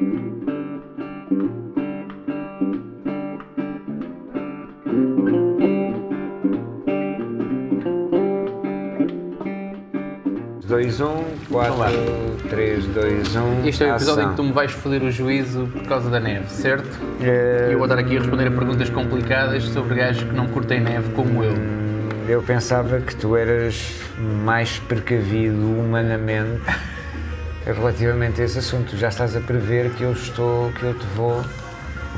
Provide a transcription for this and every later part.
2, 1, 4, lá. 3, 2, 1. Este é o episódio em que tu me vais foder o juízo por causa da neve, certo? E eu vou estar aqui a responder a perguntas complicadas sobre gajos que não curtem neve como eu. Eu pensava que tu eras mais precavido humanamente relativamente a esse assunto. Já estás a prever que eu estou, que eu te vou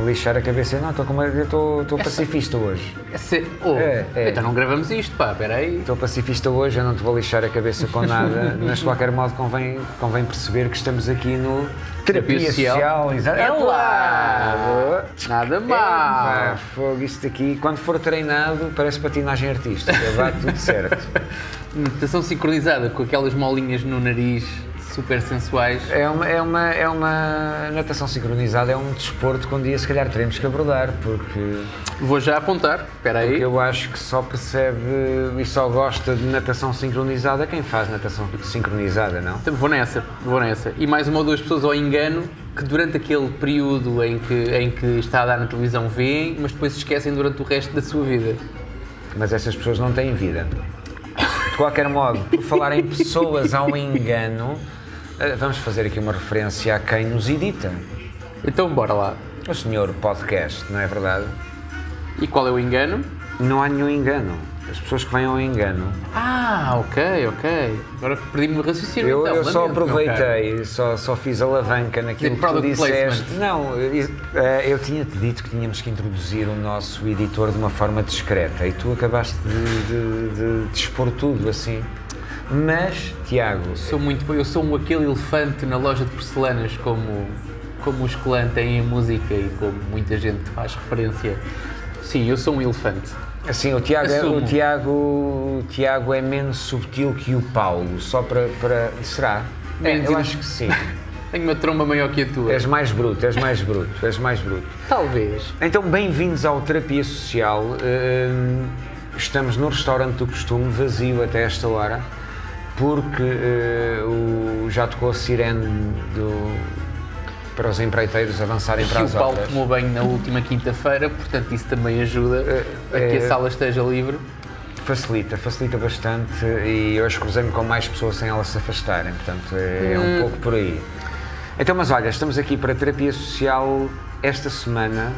lixar a cabeça. Não, estou, com uma, eu estou, estou pacifista hoje. É se... oh, É, é. Então não gravamos isto, pá, peraí. Estou pacifista hoje, eu não te vou lixar a cabeça com nada, mas de qualquer modo convém, convém perceber que estamos aqui no Terapia, Social. Exato. É lá! Nada mal! fogo, isto aqui, quando for treinado, parece patinagem artística, vai tudo certo. Natação sincronizada com aquelas molinhas no nariz super sensuais. É uma, é, uma, é uma natação sincronizada, é um desporto que um dia se calhar teremos que abordar, porque, Vou já apontar, espera aí. eu acho que só percebe e só gosta de natação sincronizada quem faz natação sincronizada, não? Então, Vou nessa, vou nessa. E mais uma ou duas pessoas ao engano que durante aquele período em que, em que está a dar na televisão veem, mas depois se esquecem durante o resto da sua vida. Mas essas pessoas não têm vida. De qualquer modo, por falar em pessoas ao engano, vamos fazer aqui uma referência a quem nos edita. Então bora lá. O senhor podcast, não é verdade? E qual é o engano? Não há nenhum engano. As pessoas que vêm ao engano. Ah, ok, ok. Agora perdi-me no raciocínio. Eu, então, eu só aproveitei, só, só fiz alavanca naquilo que tu disseste. placement. Não, eu, eh, eu tinha-te dito que tínhamos que introduzir o nosso editor de uma forma discreta e tu acabaste de, de, de, de expor tudo assim. Mas, Tiago, Sou muito, eu sou um aquele elefante na loja de porcelanas, como, como os clã têm em música e como muita gente faz referência. Sim, eu sou um elefante. Assim, o Tiago, é, o, Tiago, o Tiago é menos subtil que o Paulo, só para. para será? É, eu acho que sim. Tenho uma tromba maior que a tua. És mais bruto, és mais bruto, és mais bruto. Talvez. Então, bem-vindos ao Terapia Social. Hum, estamos no restaurante do costume, vazio até esta hora, porque eh, o, já tocou a sirene do, para os empreiteiros avançarem para E o as Paulo obras. tomou banho na última quinta-feira, portanto isso também ajuda a que é- a sala esteja livre. Facilita, facilita bastante e hoje cruzei-me com mais pessoas sem elas se afastarem, portanto é, é Hum. um pouco por aí. Então, mas olha, estamos aqui para a terapia social esta semana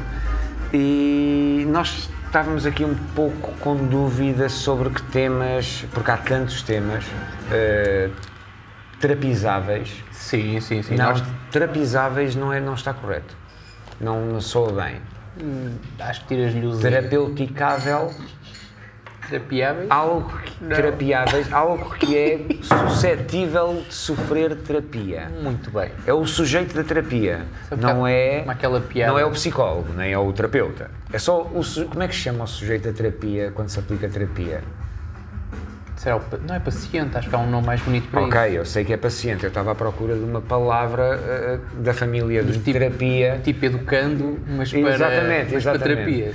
e nós estávamos aqui um pouco com dúvidas sobre que temas, porque há tantos temas eh, terapizáveis. Sim, sim, sim. Não, Nós terapizáveis não, é, não está correto. Não, não soa bem. acho que tiras-lhe os Terapeuticável terapiáveis. algo que, Não. terapiáveis, algo que é suscetível de sofrer terapia. Muito bem. É o sujeito da terapia, não é, aquela piada. não é o psicólogo, nem é o terapeuta. É só o como é que se chama o sujeito da terapia quando se aplica terapia? Será o Não é paciente, acho que há um nome mais bonito para Ok, isso. eu sei que é paciente. Eu estava à procura de uma palavra eh, da família de tipo- terapia. Tipo educando, mas para, Exatamente, mas para exatamente. terapia.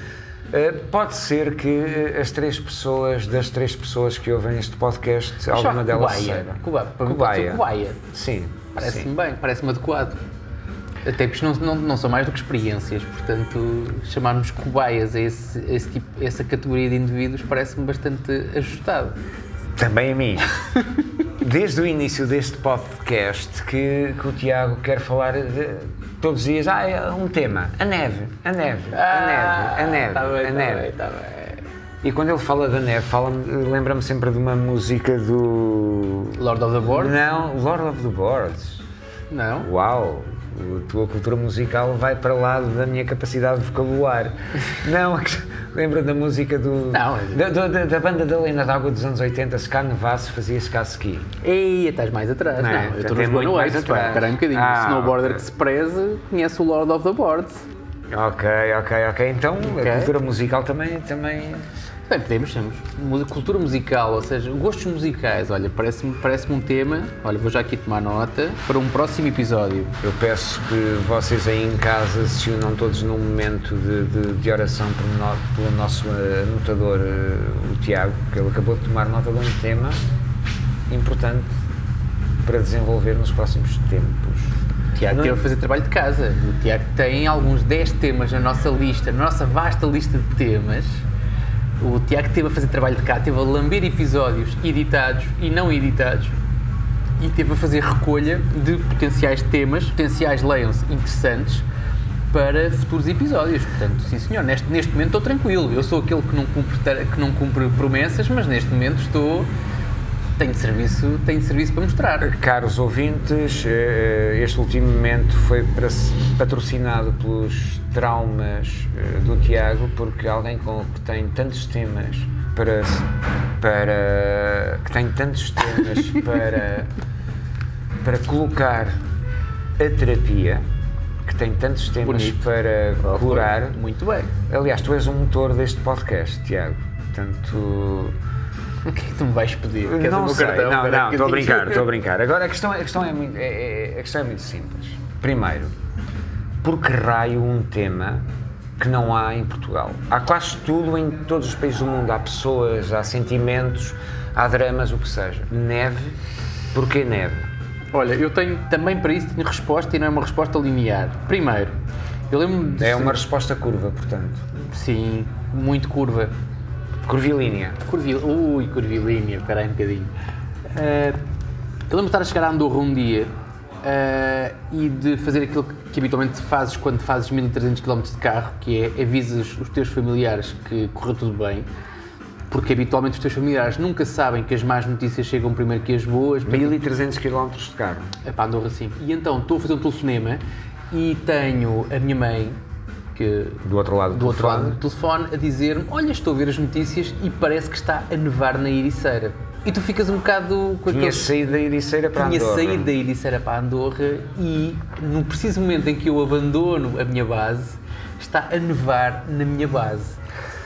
Eh, pode ser que as três pessoas, das três pessoas que ouvem este podcast, alguma Chama delas saiba. Mim pode ser cobaia. Sim. Parece-me bem, parece-me adequado. Até porque não, não, não são mais do que experiências, portanto, chamarmos cobaias a, esse, a esse tipo, a essa categoria de indivíduos parece-me bastante ajustado. Também a mim. Desde o início deste podcast que, que o Tiago quer falar de, todos os dias, ah, é um tema, a neve, a neve, a neve, a neve, tá bem, a tá neve. bem, tá bem. E quando ele fala da neve, fala lembra-me sempre de uma música do... Lord of the Board? Não, Lord of the Boards. Não? Uau! A tua cultura musical vai para lá da minha capacidade de vocabular. Não, lembra da música do. Não, é- da, da- da- da banda da Lena d'Água dos anos 80, se cá nevasse, fazia-se cá ski. Ei, estás mais atrás. Não Não, é? eu Até estou nos pá, atrás. espera aí um bocadinho. Ah, Snowboarder ok. que se preze conhece o Lord of the Boards. Ok, ok, ok. Então Ok. a cultura musical também. também... Bem, podemos, temos cultura musical, ou seja, gostos musicais. Olha, parece-me parece um tema, olha, vou já aqui tomar nota, para um próximo episódio. Eu peço que vocês aí em casa se unam todos num momento de, de, de oração pelo, pelo nosso eh, anotador, eh, o Tiago, que ele acabou de tomar nota de um tema importante para desenvolver nos próximos tempos. Tiago Não- teve a fazer trabalho de casa. O Tiago tem alguns 10 temas na nossa lista, na nossa vasta lista de temas. O Tiago teve a fazer trabalho de casa, teve a lamber episódios editados e não editados e teve a fazer recolha de potenciais temas, potenciais, leiam-se, interessantes para futuros episódios. Portanto, sim senhor, neste, neste momento estou tranquilo. Eu sou aquele que não cumpre, que não cumpre promessas, mas neste momento estou. Tenho serviço, tenho serviço para mostrar. Caros ouvintes, eh, este último momento foi patrocinado pelos traumas eh, do Tiago, porque alguém com, que tem tantos temas para, para que tem tantos temas para, para colocar a terapia, que tem tantos temas Bonito. para curar. Muito bem. Aliás, tu és o motor deste podcast, Tiago. Portanto, O que é que tu me vais pedir? Queres o não meu sei, cartão? não, não, estou a brincar, estou a brincar. Agora a questão, a questão, é, muito, é- é- a questão é muito simples. Primeiro, por que raio um tema que não há em Portugal? Há quase tudo em todos os países do mundo. Há pessoas, há sentimentos, há dramas, o que seja. Neve, porquê neve? Olha, eu tenho também para isso tenho resposta e não é uma resposta linear. Primeiro, eu lembro de É uma resposta curva, portanto. Sim, muito curva. Curvilínea. Curvil... Ui, curvilínea, peraí um bocadinho. Eh, eu lembro de estar a chegar a Andorra um dia eh, e de fazer aquilo que, que habitualmente fazes quando fazes 1300 km de carro, que é avisas os teus familiares que correu tudo bem, porque habitualmente os teus familiares nunca sabem que as más notícias chegam primeiro que as boas. 1300 km de carro. É para Andorra sim. E então estou a fazer um telefonema e tenho a minha mãe, que Do outro lado do outro lado do telefone a dizer-me: Olha, estou a ver as notícias e parece que está a nevar na Ericeira. E tu ficas um bocado com Tinha aquele. saído da Ericeira para Tinha Andorra. saído da Ericeira para Andorra e no preciso momento em que eu abandono a minha base, está a nevar na minha base.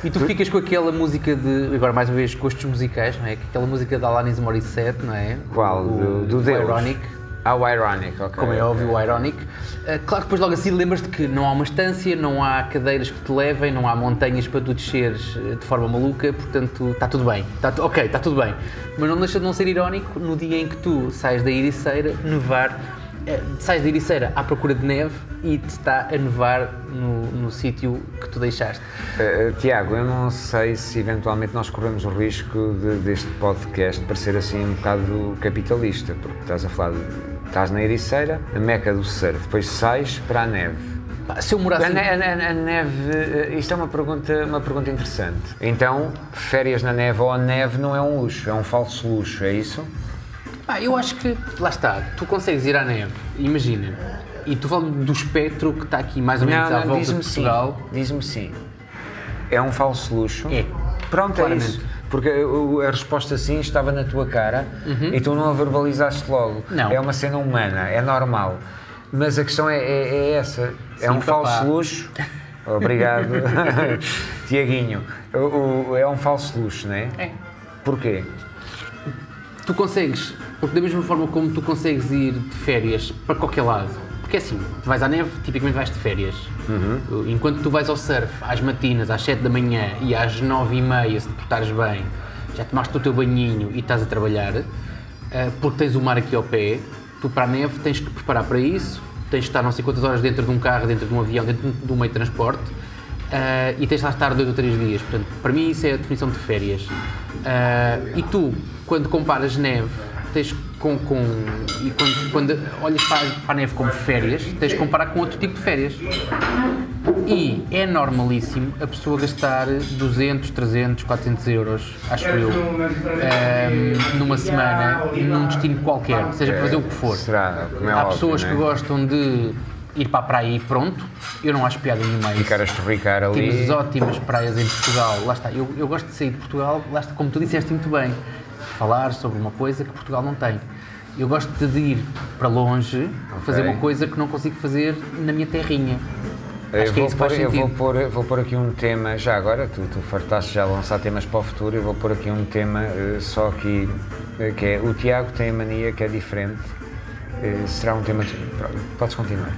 E tu ficas com aquela música de, agora mais uma vez, gostos musicais, não é? Aquela música da Alanis Morissette, não é? Qual? O- Do, do o Deus? Ironic. Ah, o Ironic, ok. Como é óbvio, o Ironic. Uh, claro que depois logo assim lembras-te que não há uma estância, não há cadeiras que te levem, não há montanhas para tu desceres uh, de forma maluca, portanto está tudo bem. Está ok, está tudo bem. Mas não deixa de não ser irónico no dia em que tu sais da Ericeira, nevar, eh, sais da Ericeira à procura de neve e te está a nevar no, no sítio que tu deixaste. Uh, Tiago, eu não sei se eventualmente nós corremos o risco de- deste podcast parecer assim um bocado capitalista, porque estás a falar, de, estás na Ericeira, a meca do surf, depois sais para a neve. Se eu morasse. A, ne- a a neve, uh, isto é uma pergunta, uma pergunta interessante. Então, férias na neve ou a neve não é um luxo, é um falso luxo, é isso? Pá, eu acho que, lá está, tu consegues ir à neve, imagina, e tu falas do espectro que está aqui mais ou menos à volta de diz-me Portugal. diz-me sim. É um falso luxo? É. Pronto, Claramente. é isso. Porque a resposta sim estava na tua cara e tu não a verbalizaste logo. Uhum. Não. É uma cena humana, é normal. Mas a questão é, é- é essa. É Sim, um papá. falso luxo. Obrigado, Tiaguinho. O- o- é um falso luxo, não é? É. Porquê? Tu consegues, porque da mesma forma como tu consegues ir de férias para qualquer lado, porque é assim, tu vais à neve, tipicamente vais de férias. Enquanto tu vais ao surf às matinas, às 7 da manhã e às 9 e meia, se te portares bem, já tomaste o teu banhinho e estás a trabalhar, eh, porque tens o mar aqui ao pé, tu para a neve tens que preparar para isso, tens de estar não sei quantas horas dentro de um carro, dentro de um avião, dentro de um meio de transporte, ah, e tens de lá estar dois ou três dias. Portanto, para mim isso é a definição de férias. Ah, e tu, quando comparas neve, tens com, com e quando, quando olhas para, para a neve como férias, tens de comparar com outro tipo de férias. E é normalíssimo a pessoa gastar 200, 300, 400 euros, acho eu, ah, numa semana, num destino qualquer, seja para fazer o que for. Será? É Há pessoas que é? gostam de ir para a praia e pronto. Eu não acho piada nenhuma a isso. Ficar a estorricar ali. Temos ótimas praias em Portugal. Lá está, eu, eu gosto de sair de Portugal, lá está, como tu disseste muito bem, falar sobre uma coisa que Portugal não tem. Eu gosto de ir para longe, fazer uma coisa que não consigo fazer na minha terrinha. Eu que é vou, que faz pôr, eu vou, pôr, vou pôr aqui um tema, já agora, tu, tu fartaste já lançar temas para o futuro, eu vou pôr aqui um tema eh, só aqui, eh, que é, o Tiago tem a mania que é diferente, Eh, será um tema, de, podes continuar.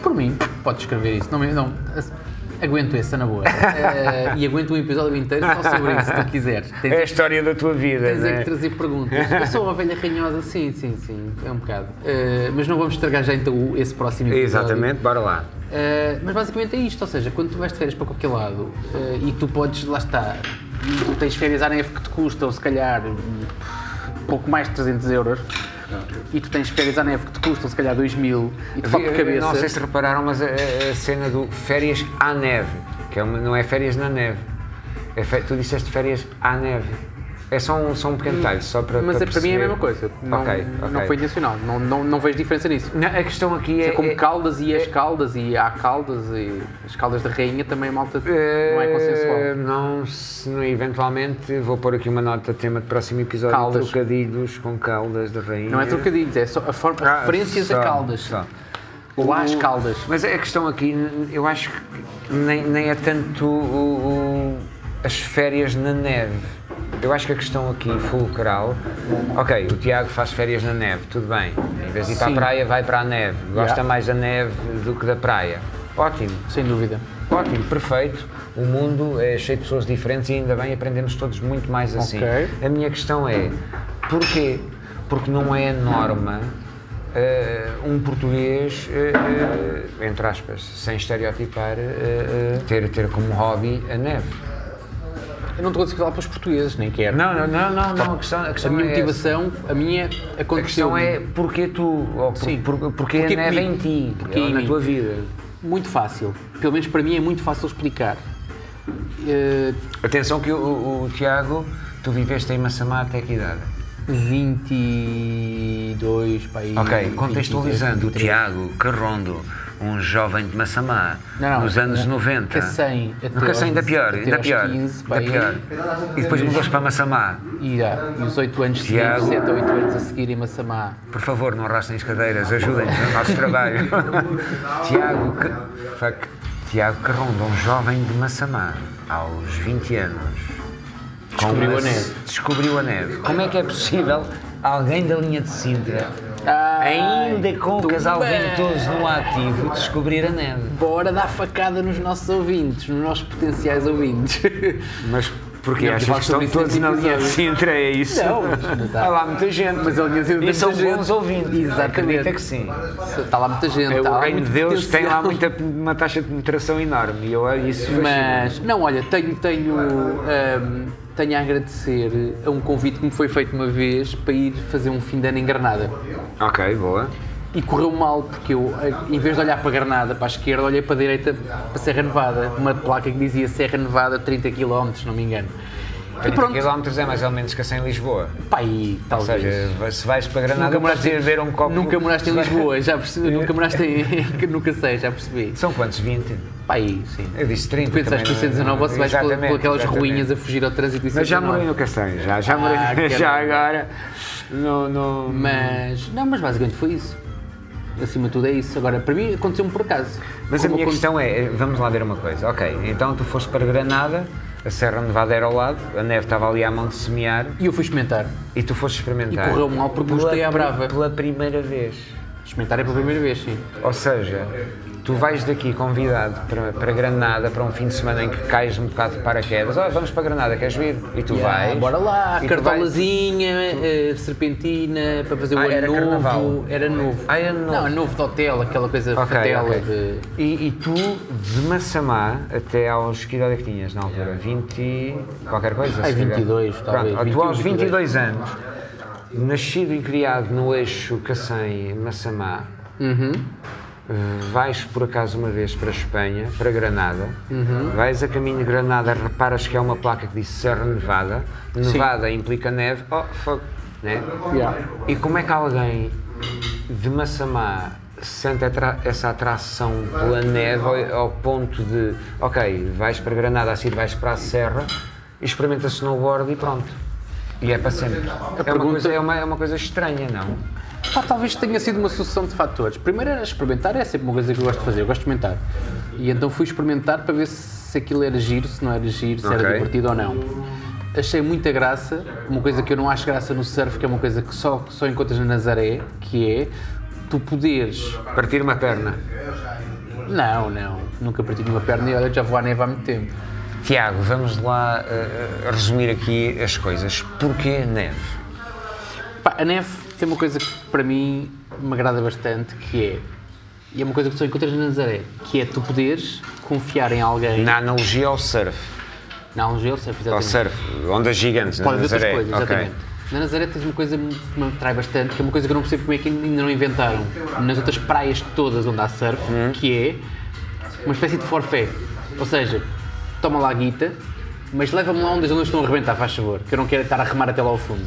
Por mim, podes escrever isso. Não, não, Aguento essa, na boa. Eh, e aguento um episódio inteiro só sobre isso, se tu quiseres. Tens, É a história da tua vida, tens é é? que trazer perguntas. Eu sou uma velha ranhosa, sim, sim, sim, é um bocado. Eh, mas não vamos estragar já então esse próximo episódio. Exatamente, bora lá. Uh, mas basicamente é isto, ou seja, quando tu vais de férias para qualquer lado uh, e tu podes, lá está, tu tens férias à neve que te custam se calhar um pouco mais de 300 euros e tu tens férias à neve que te custam se calhar 2 mil e tu Vi- cabeça. Não sei se repararam, mas a, a- cena do férias à neve, que é uma- não é férias na neve. É tu disseste férias à neve. É só um, só um pequeno detalhe, só para Mas para é, para mim é a mesma coisa, não, Ok, não ok. foi intencional, não, não, não vejo diferença nisso. Não, a questão aqui é. É como é- caldas e as caldas e há caldas e as caldas da rainha também malta não é consensual. Não, se não- eventualmente vou pôr aqui uma nota tema de próximo episódio: Caldas. trocadilhos com caldas da rainha. Não é trocadilhos, é só a forma, Ah, referências só, a caldas. só. Ou às caldas. Mas a questão aqui, eu acho que nem, nem é tanto o- o- as férias na neve. Eu acho que a questão aqui fulcral, ok, o Tiago faz férias na neve, tudo bem. Em vez de ir para a Sim. praia, vai para a neve. Gosta Yeah. mais da neve do que da praia. Ótimo, Sem dúvida. ótimo, perfeito. O mundo é cheio de pessoas diferentes e ainda bem aprendemos todos muito mais assim. Ok. A minha questão é, porquê? Porque não é a norma eh, um português, eh, eh, entre aspas, sem estereotipar, ter, ter como hobby a neve. Eu não te consigo falar para os portugueses, nem quero. Não, não, não, não, não a questão, a A questão minha é motivação, a minha A aconteceu questão é porquê tu, ou por, Sim. por- porquê Porquê a neve em ti, Porquê ou em na mim? tua vida. muito fácil. Pelo menos para mim é muito fácil explicar. Eh, Atenção que o, o- o Tiago, tu viveste em Massamá até que idade? 22 para aí. Ok, 22, contextualizando, o 23. Tiago Carrondo, um jovem de Massamá, Não, não, nos anos é- 90. Cacém até No Cacém ainda pior, até ainda pior, 15, ainda pior. E depois mudou-se para Massamá. E, ah, e os 8 anos seguintes, Tiago. 7 ou 8 anos a seguir em Massamá. Por favor, não arrastem as cadeiras, ajudem-nos no nosso trabalho. Tiago, Ca- fuck. Tiago Carrondo, um jovem de Massamá, aos 20 anos. Descobriu a neve. Descobriu a neve. Como é que é possível alguém da linha de Sintra, Ai, ainda com o casal bem. ventoso no ativo, descobrir a neve? Bora dar facada nos nossos ouvintes, nos nossos potenciais ouvintes. Mas? Não, Achas falo que estão isso todos na linha de. Sintra, é isso? Não, mas- há- Há lá muita gente. Mas a linha de Sintra tem E são muita bons gente. ouvintes. Exatamente. Acredita que sim. Está lá muita gente. É, o lá reino de Deus tem lá muita, uma taxa de penetração enorme e eu isso fascina-me. Mas, não, olha, tenho, tenho, ahm, tenho a agradecer a um convite que me foi feito uma vez para ir fazer um fim de ano em Granada. Ok, boa. E correu mal, porque eu, eh, em vez de olhar para Granada, para a esquerda, olhei para a direita, para Serra Nevada. Uma placa que dizia Serra Nevada 30 km, se não me engano. E 30 pronto, km é mais ou menos que assim em Lisboa. pá, e Ou talvez. seja, vai- se vais para Granada, Nunca moraste, ir ver um copo... nunca moraste em se Lisboa, já percebi. nunca moraste em. nunca sei, já percebi. São quantos? 20? Pá, aí, sim. Eu disse 30. Tu pensaste que o não- C19 você vais por, Exatamente, por aquelas ruínas a fugir ao trânsito e Mas já C19. morei no Castanho, já, já morei, Ah, já agora. No, no... Mas, não, mas basicamente foi isso. Acima de tudo é isso. Agora, para mim, aconteceu-me por acaso. Mas a Como minha aconte- questão é, vamos lá ver uma coisa, ok, então tu foste para Granada, a Serra Nevada era ao lado, a neve estava ali à mão de semear E eu fui experimentar. e tu foste experimentar. E correu mal porque Pela gostei à brava. Pela primeira vez. Experimentar é pela primeira vez, sim. Ou seja, tu vais daqui convidado para, para Granada para um fim de semana em que cais um bocado de paraquedas. Oh, vamos para Granada, queres vir? E tu Yeah, vais. Bora lá, tu cardolazinha, eh, serpentina, para fazer o Ah, ano era novo. carnaval? Era novo. Ah, era novo. Não, novo de hotel, aquela coisa Ok, fatela ok. de. E, e tu, de Massamá até aos. Que idade é que tinhas na altura? 20 e qualquer coisa? Ai, se calhar. 22, talvez, Pronto, tu 21, aos 22 anos, nascido e criado no eixo Cacém-Massamá, Uhum. Vais por acaso uma vez para a Espanha, para Granada, Uhum. vais a caminho de Granada, reparas que há uma placa que diz Serra Nevada, Nevada implica neve, oh, fuck, né? Yeah. E como é que alguém de Massamá sente essa atração pela neve ao, ao ponto de, ok, vais para Granada, a seguir vais para a Serra, experimenta snowboard e pronto. E é para sempre. É, uma pergunta- coisa, é, uma, é uma coisa estranha, não? Pá, talvez tenha sido uma sucessão de fatores. Primeiro era experimentar, é sempre uma coisa que eu gosto de fazer, eu gosto de experimentar. E então fui experimentar para ver se aquilo era giro, se não era giro, se Ok. era divertido ou não. Achei muita graça, uma coisa que eu não acho graça no surf, que é uma coisa que só, que só encontras na Nazaré, que é tu poderes Partir uma perna. Não, não. Nunca parti nenhuma perna e olha, já vou à neve há muito tempo. Tiago, vamos lá uh, resumir aqui as coisas. Porquê neve? Pá, a neve tem uma coisa que para mim me agrada bastante, que é, e é uma coisa que só encontras na Nazaré, que é tu poderes confiar em alguém. Na analogia ao surf. Na analogia ao surf, Ao exatamente. surf, ondas gigantes, Pode na Nazaré. coisas, exatamente. Na Nazaré tens uma coisa que me atrai bastante, que é uma coisa que eu não percebo como é que ainda não inventaram nas outras praias todas onde há surf, Hum. que é uma espécie de forfé. Ou seja, toma lá a guita, mas leva-me lá onde as ondas estão a arrebentar, faz favor, que eu não quero estar a remar até lá ao fundo.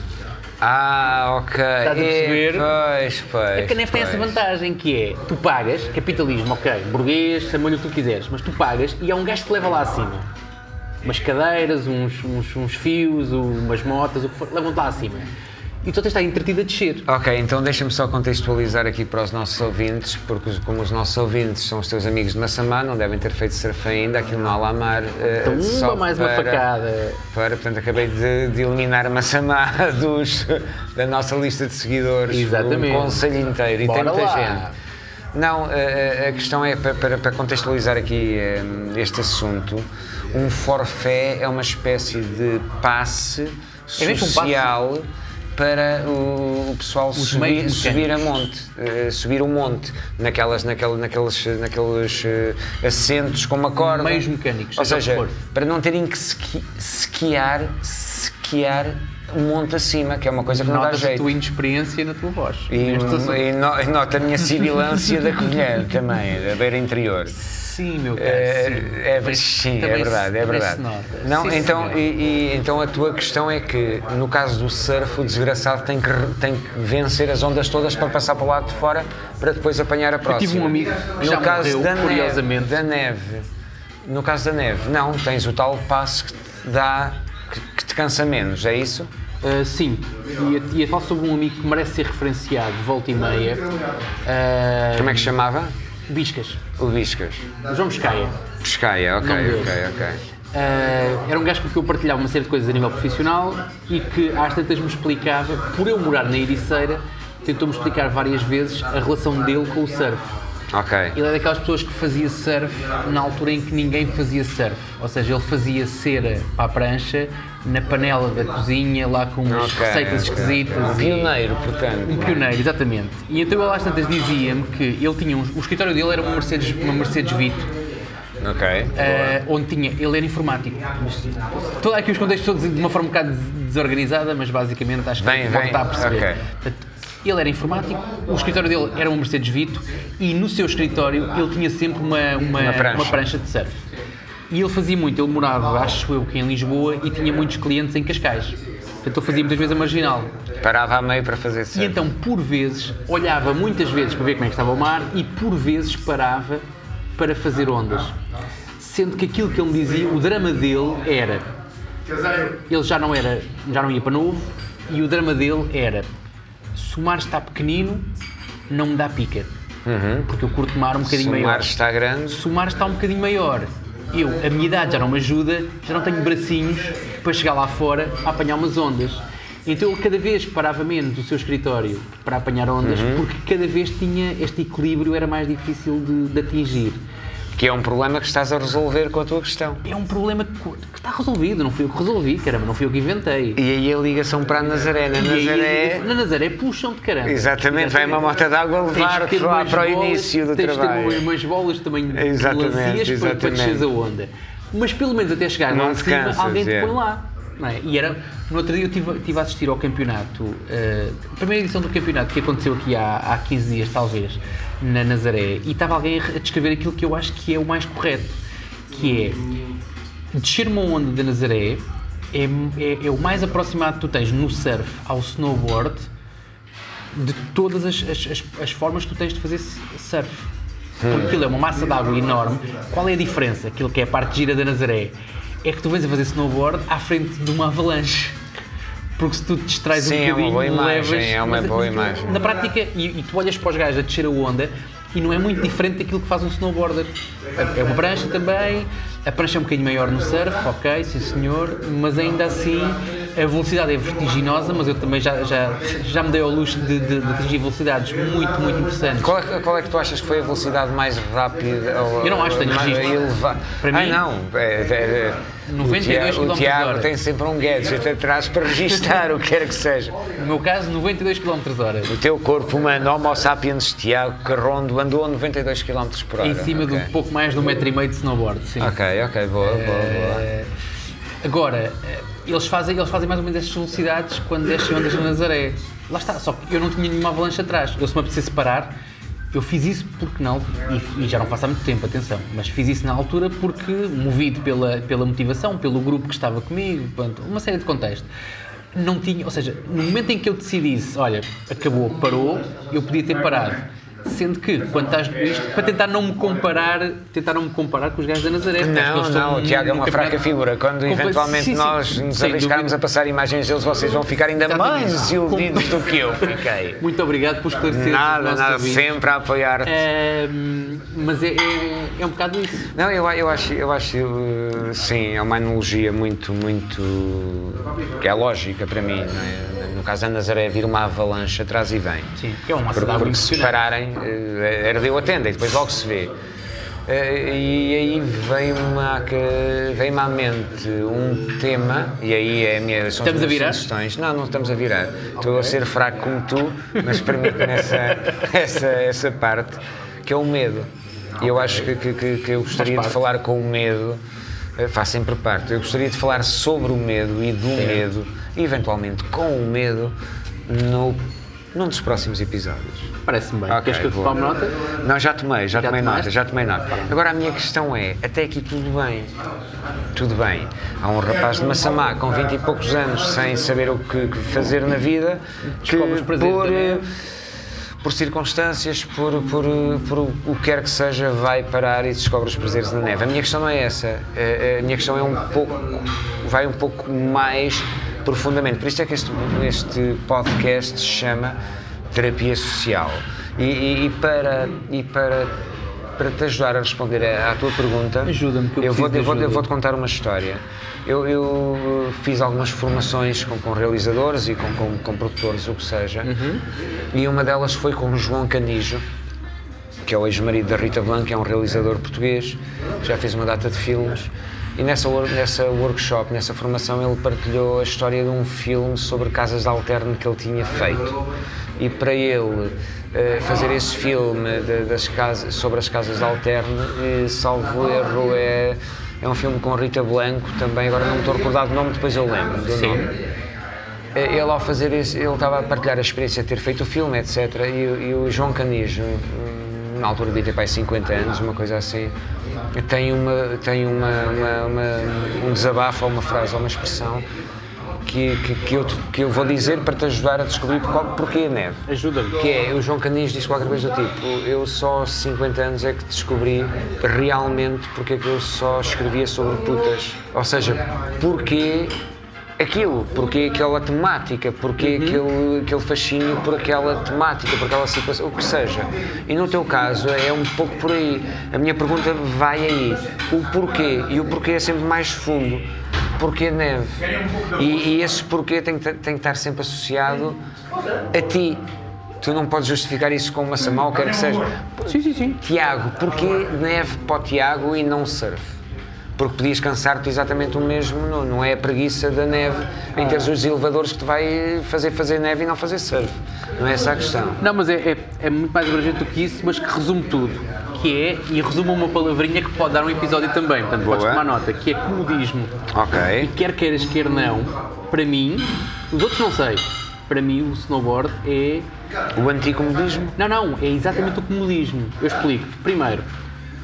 Ah, ok. Estás a perceber? É, pois, pois. A Canef tem essa vantagem que é, tu pagas, capitalismo, ok, burguês, chama-lhe o que tu quiseres, mas tu pagas e há um gajo que te leva lá acima. Umas cadeiras, uns, uns, uns fios, umas motas, o que for, levam-te lá acima. E tu tens de estar entretido a descer. Ok, então deixa-me só contextualizar aqui para os nossos ouvintes, porque como os nossos ouvintes são os teus amigos de Massamá, não devem ter feito surf ainda, aquilo no Alamar. eh, Então, só uma mais uma para- facada. Para, portanto, acabei de, de eliminar Massamá dos, da nossa lista de seguidores. Exatamente. Um conselho inteiro, e tem Bora muita lá. gente. Não, eh, a questão é, para, para- contextualizar aqui eh, este assunto, um forfé é uma espécie de passe É um para o, o pessoal subir, subir a monte, eh, subir o monte, naquelas, naquela, naqueles, naqueles eh, assentos com uma corda. Meios mecânicos, Ou seja for. para não terem que esqui, esquiar, esquiar o monte acima, que é uma coisa que não dá Notas a jeito. tua inexperiência na tua voz. E, e no- e nota a minha sibilância da Covilhã também, da beira interior. Sim, meu caro. É, sim. é, Mas sim, é também verdade, é verdade. Não, Sim, então, e, e- então a tua questão é que no caso do surf o desgraçado tem que, tem que vencer as ondas todas para passar para o lado de fora para depois apanhar a próxima. tive um amigo que no já caso morreu, da neve, curiosamente. da neve, no caso da neve, não, tens o tal passo que te dá que, que te cansa menos, é isso? Uh, sim, ia, ia falar sobre um amigo que merece ser referenciado, volta e meia. Uh, Como é que se chamava? Biscas. O Biscas. João Biscaia. Pescaia, ok, ok, ok. Uh, era um gajo com que eu partilhava uma série de coisas a nível profissional e que às tantas me explicava, por eu morar na Ericeira, tentou-me explicar várias vezes a relação dele com o surf. Ok. Ele é daquelas pessoas que fazia surf na altura em que ninguém fazia surf. Ou seja, ele fazia cera para a prancha na panela da cozinha, lá com umas Ok, receitas ok. esquisitas. Um e- pioneiro, portanto. Um pioneiro, exatamente. E então ele às tantas dizia-me que ele tinha um, o escritório dele era uma Mercedes, uma Mercedes Vito, Ok. eh, onde tinha, ele era informático. Mas, todo aqui os contextos todos de uma forma um bocado desorganizada, mas basicamente acho que pode vem, estar a perceber. ok. Portanto, ele era informático, o escritório dele era uma Mercedes Vito e no seu escritório ele tinha sempre uma, uma, Uma prancha. uma prancha de surf. E ele fazia muito, ele morava, acho eu, que em Lisboa e tinha muitos clientes em Cascais. Portanto, ele fazia muitas vezes a marginal. Parava a meio para fazer E surf. então, por vezes, olhava muitas vezes para ver como é que estava o mar e por vezes parava para fazer ondas. Sendo que aquilo que ele me dizia, o drama dele era. Ele já não era, já não ia para novo e o drama dele era se o mar está pequenino, não me dá pica. Porque eu curto mar um Se bocadinho o maior. mar está grande, Se o mar está um bocadinho maior, eu, a minha idade já não me ajuda, já não tenho bracinhos para chegar lá fora a apanhar umas ondas. Então ele cada vez parava menos o seu escritório para apanhar ondas, Uhum. porque cada vez tinha este equilíbrio, era mais difícil de, de atingir. Que é um problema que estás a resolver com a tua questão. É um problema que, que está resolvido, não fui eu que resolvi, caramba, não fui eu que inventei. E aí a ligação para a Nazaré. Na E aí, Nazaré, na Nazaré puxam de caramba. exatamente, vai uma moto d'água Tens levar-te lá para o bolas- início do tens trabalho. de ter umas bolas também Exatamente, lancias para, para exatamente. desceres a onda. Mas pelo menos até chegar lá Não te cima, cansas, alguém te é. põe lá. é? E era, no outro dia eu estive, estive a assistir ao campeonato, eh, a primeira edição do campeonato que aconteceu aqui há, há 15 dias, talvez, na Nazaré, e estava alguém a descrever aquilo que eu acho que é o mais correto, que é descer uma onda da Nazaré é, é, é o mais aproximado que tu tens no surf ao snowboard de todas as, as, as, as formas que tu tens de fazer surf. Porque aquilo é uma massa de água enorme. Qual é a diferença? Aquilo que é a parte gira da Nazaré é que tu vens a fazer snowboard à frente de uma avalanche. Porque se tu te distrais Sim, um é uma bocadinho, boa imagem, levas. é uma boa imagem. Na prática, e, e tu olhas para os gajos a descer a onda e não é muito diferente daquilo que faz um snowboarder. É uma prancha também, a prancha é um bocadinho maior no surf, ok, sim senhor, mas ainda assim a velocidade é vertiginosa, mas eu também já, já, já me dei ao luxo de, de, de atingir velocidades muito, muito interessantes. Qual é, qual é que tu achas que foi a velocidade mais rápida? Ou, Eu não acho, tenho mais registro. Para ah, mim, não. É, é, é, 92 o Tiago, o km Tiago tem sempre um gadget atrás para registar o que quer que seja. No meu caso, 92 km hora. O teu corpo humano, Homo sapiens Tiago Carrondo, andou a 92 km por hora. Em cima de Ok. um pouco mais de um metro e meio de snowboard, sim. Ok, ok, boa, boa, boa. Eh, Agora, eh, eles fazem, eles fazem mais ou menos estas velocidades quando descem ondas na Nazaré. Lá está, só que eu não tinha nenhuma avalanche atrás. Eu se me apetecesse parar, eu fiz isso porque não, e, e já não faço há muito tempo, atenção, mas fiz isso na altura porque, movido pela, pela motivação, pelo grupo que estava comigo, pronto, uma série de contextos. Não tinha, ou seja, no momento em que eu decidisse, olha, acabou, parou, eu podia ter parado. Sendo que, quando estás nisto, para tentar não me comparar, tentar não me comparar com os gajos da Nazaré. que Não, não, o Tiago é uma fraca figura. Quando eventualmente sim, sim, nós nos arriscarmos a passar imagens deles, vocês vão ficar ainda Exatamente. mais iludidos do que eu fiquei. Muito obrigado por esclarecer Nada, nada, sempre a apoiar-te. Ehm, mas é, é, é um bocado isso. Não, eu, eu acho, eu acho, uh, sim, é uma analogia muito, muito, que é lógica para mim, não é? No caso da Nazaré, vir uma avalanche atrás e vem. Sim, que é uma Porque, cidade porque se pararem, herdeu a tenda e depois logo se vê. Uh, e aí veio-me que- veio-me à mente um tema, e aí é a minha, são Estamos as minhas sugestões. Não, não estamos a virar. Estou a ser fraco como tu, mas permite-me essa, essa, essa parte, que é o medo. E eu acho que, que, que- eu gostaria de falar com o medo, eh, faz sempre parte. Eu gostaria de falar sobre o medo e do medo, eventualmente com o medo, no, num dos próximos episódios. Parece-me bem. Ok, Queres que eu te tome nota? Não, já tomei, já, Já tomei tomaste? nota, já tomei nota. Agora a minha questão é, até aqui tudo bem, tudo bem. Há um rapaz de Massamá com 20 e poucos anos, sem saber o que, que fazer na vida, que por, neve. por circunstâncias, por, por, por o que quer que seja, vai parar e descobre os prazeres da neve. A minha questão não é essa, a, a minha questão é um pouco, vai um pouco mais profundamente. Por isso é que este, este podcast se chama Terapia Social. E, e- e para, e para, para te ajudar a responder à, à tua pergunta, Ajuda-me, que eu eu vou, eu vou, eu ajuda. vou-te contar uma história. Eu, eu fiz algumas formações com, com realizadores e com, com, com produtores, o que seja, Uhum. e uma delas foi com o João Canijo, que é o ex-marido da Rita Blanco, que é um realizador português, já fez uma data de filmes. E nessa, nessa workshop, nessa formação, ele partilhou a história de um filme sobre casas de alterno que ele tinha feito. E para ele eh, fazer esse filme das casas, sobre as casas de alterno, eh, salvo erro, é, é um filme com Rita Blanco também, agora não me estou a recordar do nome, depois eu lembro do nome. Eh, Ele ao fazer isso, ele estava a partilhar a experiência de ter feito o filme, etc. E, o- e o João Canijo, hum, na altura devia ter pai 50 anos, uma coisa assim, tem, uma, tem uma, uma- uma- um desabafo, ou uma frase, ou uma expressão que, que, que eu, que eu vou dizer para te ajudar a descobrir qual, porquê a neve. Ajuda-me. Que é, o João Canis diz qualquer coisa do tipo, eu só aos 50 anos é que descobri realmente porque é que eu só escrevia sobre putas. Ou seja, porquê aquilo, porque aquela temática, porque aquele, aquele fascínio por aquela temática, por aquela situação, o que seja. E no teu caso é um pouco por aí. A minha pergunta vai aí. O porquê. E o porquê é sempre mais fundo. Porquê neve? E, e esse porquê tem que, tem que estar sempre associado a ti. Tu não podes justificar isso com uma samá ou quer que seja. Sim, sim, sim. Tiago, porquê neve para o Tiago e não surf? Porque podias cansar-te exatamente o mesmo, não, não é a preguiça da neve em teres os elevadores que te vai fazer fazer neve e não fazer surf. Não é essa a questão. Não, mas é, é, é muito mais abrangente do que isso, mas que resume tudo. Que é, e resume uma palavrinha que pode dar um episódio também, portanto podes Boa. tomar nota, que é comodismo. Ok. Quer queiras, quer não, para mim, os outros não sei, para mim o snowboard é O anticomodismo? Não, não, é exatamente o comodismo. Eu explico. Primeiro,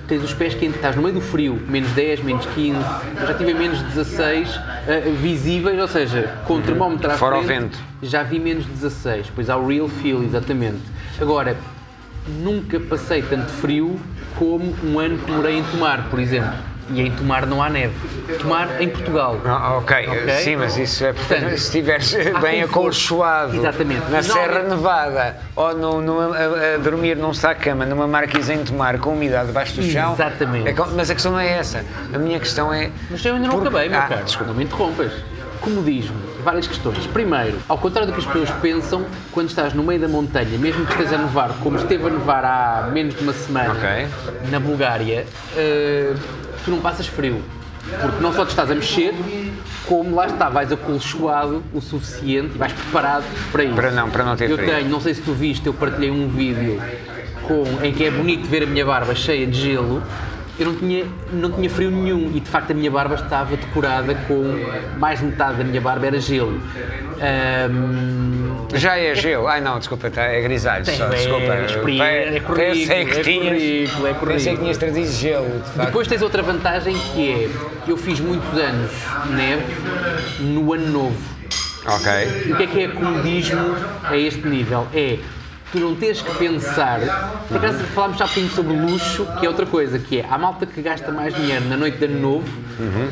tens os pés quentes, estás no meio do frio, menos 10, menos 15, eu já tive menos 16 eh, visíveis, ou seja, com o termómetro à Uhum. Fora frente, vento. já vi menos 16, pois há o real feel, exatamente. Agora, nunca passei tanto frio como um ano que morei em Tomar, por exemplo. E em Tomar não há neve. Tomar em Portugal. Ah, ok, Ok? sim, mas isso é porque Portanto, se estiveres bem acolchoado Exatamente. na Não, Serra é- Nevada ou no, numa- a, a dormir num saco-cama, numa marquise em tomar com umidade debaixo do chão. Exatamente. é mas a questão não é essa. A minha questão é. Mas eu ainda não Por- acabei, meu Ah, caro. desculpa. Não me interrompas. Comodismo. várias questões. Primeiro, ao contrário do que as pessoas pensam, quando estás no meio da montanha, mesmo que esteja a nevar, como esteve a nevar há menos de uma semana Ok. na Bulgária, eh, tu não passas frio. Porque não só te estás a mexer, como lá está, vais acolchoado o suficiente e vais preparado para isso. Para não- para não ter Eu frio. tenho, não sei se tu viste, eu partilhei um vídeo com, em que é bonito ver a minha barba cheia de gelo. Eu não tinha, não tinha frio nenhum e de facto a minha barba estava decorada com mais de metade da minha barba era gelo. Ahm, Já é gelo. Ai não, desculpa, tá, é grisalho. Tem, Só, é desculpa. experiência, é currículo, Pensei que é tinhas. currículo, é Pensei currículo. que tinhas trazido gelo, de facto. Depois tens outra vantagem que é, eu fiz muitos anos neve no ano novo. Ok. O que é que é comodismo a este nível? É tu não teres que pensar. Por acaso falámos já um bocadinho sobre luxo, que é outra coisa, que é há malta que gasta mais dinheiro na noite de ano novo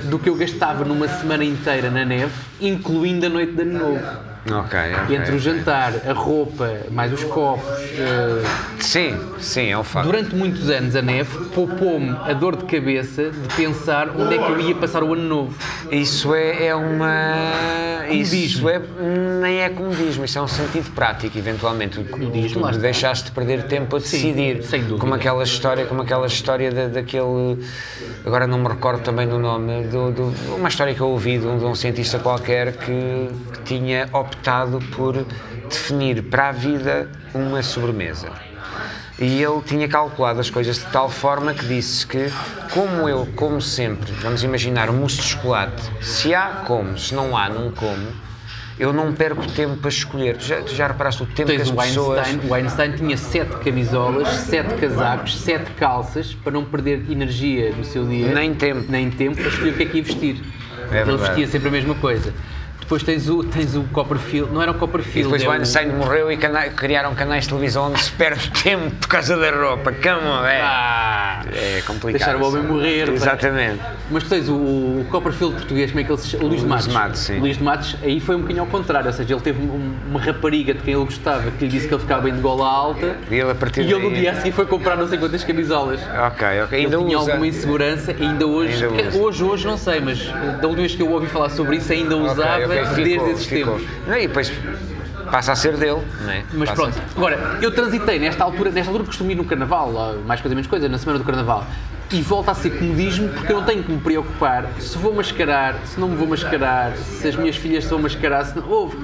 do que eu gastava numa semana inteira na neve, incluindo a noite de ano novo. Ok, ok. Entre o jantar, a roupa, mais os copos. eh, Sim, sim, é um facto. Durante muitos anos a neve poupou-me a dor de cabeça de pensar onde é que eu ia passar o ano novo. Isso é, é uma. Isso Comodismo. é, nem é comodismo, isso é um sentido prático, eventualmente. Tu- Comodismo, está. deixaste de perder tempo a decidir. sem dúvida. Como aquela história, como aquela história da- daquele. Agora não me recordo também do nome, do, do- uma história que eu ouvi de um, de um cientista qualquer que, que tinha optado por definir para a vida uma sobremesa. E ele tinha calculado as coisas de tal forma que disse que, como eu como sempre, vamos imaginar um mousse de chocolate, se há como, se não há, não como, eu não perco tempo para escolher. Tu já, tu já reparaste o tempo que Tens as o pessoas. Einstein, o Einstein tinha sete camisolas, sete casacos, sete calças para não perder energia no seu dia. Nem tempo. Nem tempo para escolher o que é que ia vestir. É Ele verdade. vestia sempre a mesma coisa. Depois tens o, tens o Copperfield, não era o Copperfield. E depois o o- Einstein morreu e cana- criaram canais de televisão onde se perde tempo por causa da roupa. Como é? Ah, É complicado. deixar o homem morrer. Exatamente. Mas tu tens o, o Copperfield português, como é que ele se chama? O Luís de Luís Matos. de Matos, sim. O Luís de Matos, aí foi um bocadinho ao contrário, ou seja, ele teve um- uma rapariga de quem ele gostava que lhe disse que ele ficava bem de gola alta E ele a partir e ele no dia a seguir foi comprar não sei quantas camisolas. Ok, ok. Ele Ainda tinha usa. alguma insegurança, ainda hoje, Ainda hoje, hoje não sei, mas da última vez que eu ouvi falar sobre isso ainda usava ok, ficou, desde esses ficou. tempos. Não, e depois passa a ser dele, não é? Mas Passa pronto, agora, eu transitei nesta altura, nesta altura costumo ir no Carnaval, mais coisa menos coisa, na semana do Carnaval, e volta a ser comodismo porque eu não tenho que me preocupar se vou mascarar, se não me vou mascarar, se as minhas filhas se vão mascarar, se não. Ouve,